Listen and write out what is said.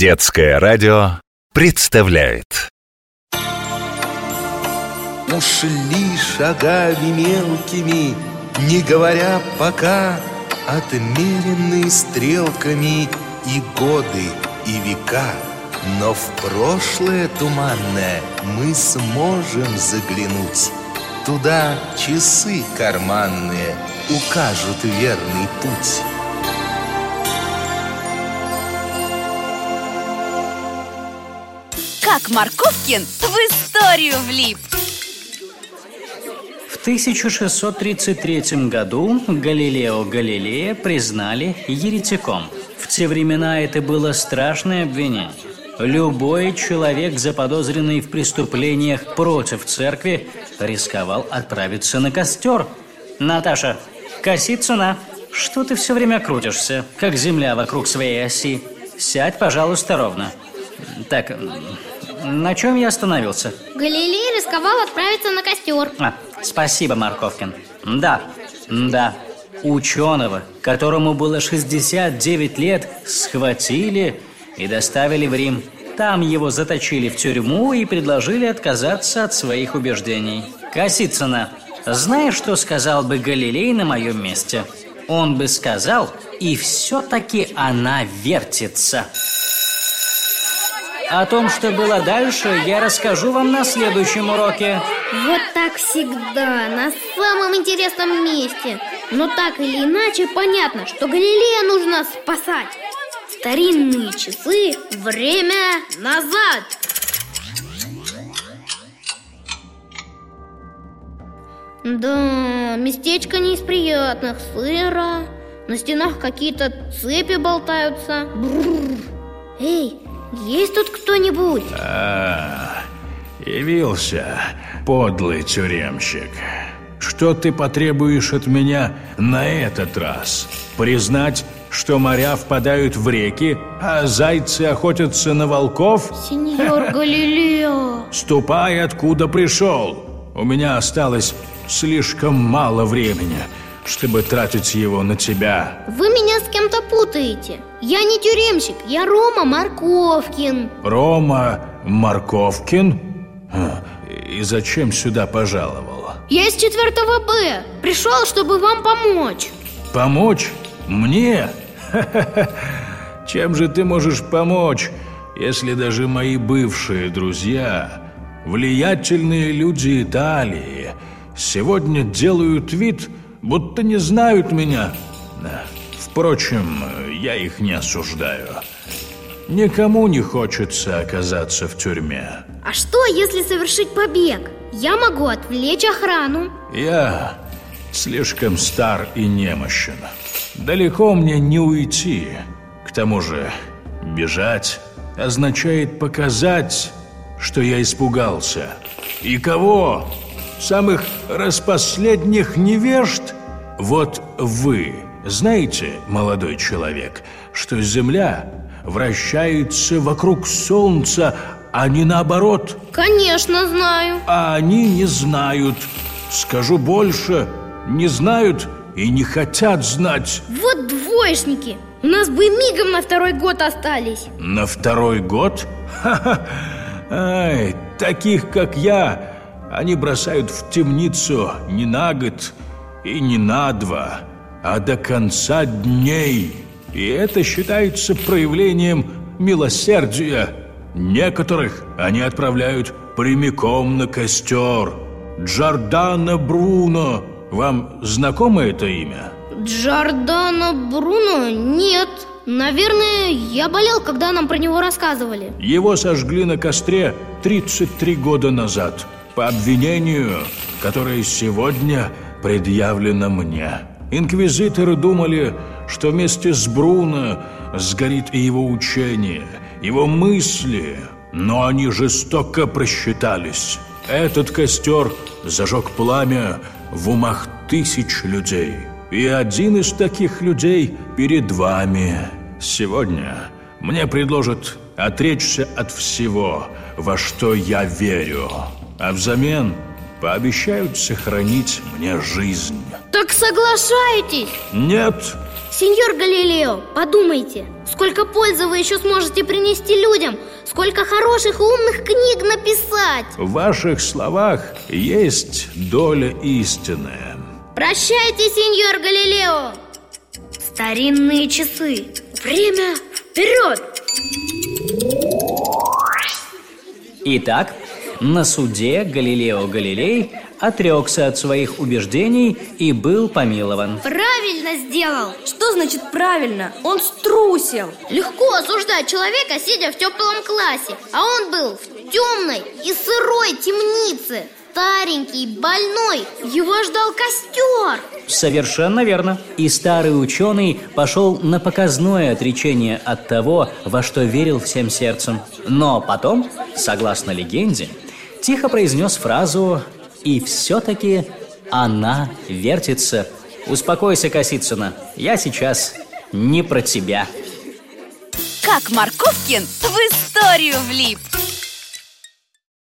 Детское радио представляет. Ушли шагами мелкими, не говоря пока Отмеренные стрелками и годы, и века. Но в прошлое туманное мы сможем заглянуть. Туда часы карманные укажут верный путь Как Марковкин в историю влип В 1633 году Галилео Галилея признали еретиком. В те времена это было страшное обвинение. Любой человек, заподозренный в преступлениях против церкви, рисковал отправиться на костер. Наташа, коси цена. Что ты все время крутишься, как земля вокруг своей оси? Сядь, пожалуйста, ровно. Так, на чем я остановился? Галилей рисковал отправиться на костер. А, спасибо, Марковкин. Да, да. Ученого, которому было 69 лет, схватили и доставили в Рим. Там его заточили в тюрьму и предложили отказаться от своих убеждений. Косицына, знаешь, что сказал бы Галилей на моем месте? Он бы сказал, и все-таки она вертится. О том, что было дальше, я расскажу вам на следующем уроке. Вот так всегда, на самом интересном месте. Но так или иначе понятно, что Галилея нужно спасать. Старинные часы, время назад. Да, местечко не из приятных, сыро. На стенах какие-то цепи болтаются. Бррр. Эй, есть тут кто-нибудь? А, явился подлый тюремщик. Что ты потребуешь от меня на этот раз? Признать, что моря впадают в реки, а зайцы охотятся на волков? Сеньор Галилео. Ступай, откуда пришел. У меня осталось слишком мало времени, чтобы тратить его на тебя. Вы меня с кем-то путаете. Я не тюремщик, я Рома Марковкин. Рома Марковкин? И зачем сюда пожаловал? Я из четвертого Б. Пришел, чтобы вам помочь. Помочь? Мне? Чем же ты можешь помочь, если даже мои бывшие друзья, влиятельные люди Италии, сегодня делают вид, будто не знают меня? Впрочем, я их не осуждаю. Никому не хочется оказаться в тюрьме. А что, если совершить побег? Я могу отвлечь охрану. Я слишком стар и немощен. Далеко мне не уйти. К тому же, бежать означает показать, что я испугался. И кого? Самых распоследних невежд? Вот вы знаете, молодой человек, что Земля вращается вокруг Солнца, а не наоборот? Конечно, знаю. А они не знают. Скажу больше, не знают и не хотят знать. Вот двоечники. У нас бы мигом на второй год остались. На второй год? Ха-ха! Ай, таких, как я, они бросают в темницу не на год и не на два, а до конца дней. И это считается проявлением милосердия. Некоторых они отправляют прямиком на костер. Джордано Бруно. Вам знакомо это имя? Джордано Бруно? Нет. Наверное, я болел, когда нам про него рассказывали. Его сожгли на костре 33 года назад по обвинению, которое сегодня предъявлено мне. Инквизиторы думали, что вместе с Бруно сгорит и его учение, его мысли, но они жестоко просчитались. Этот костер зажег пламя в умах тысяч людей. И один из таких людей перед вами. Сегодня мне предложат отречься от всего, во что я верю. А взамен пообещают сохранить мне жизнь. Так соглашаетесь? Нет, Сеньор Галилео, подумайте сколько пользы вы еще сможете принести людям Сколько хороших и умных книг написать В ваших словах есть доля истины Прощайте, сеньор Галилео Старинные часы Время вперед! Итак, на суде Галилео Галилей отрекся от своих убеждений и был помилован. Правильно сделал! Что значит правильно? Он струсил. Легко осуждать человека, сидя в теплом классе, а он был в темной и сырой темнице. Старенький, больной, его ждал костер. Совершенно верно. И старый ученый пошел на показное отречение от того, во что верил всем сердцем. Но потом, согласно легенде, тихо произнес фразу «И все-таки она вертится». Успокойся, Косицына, я сейчас не про тебя. Как Марковкин в историю влип.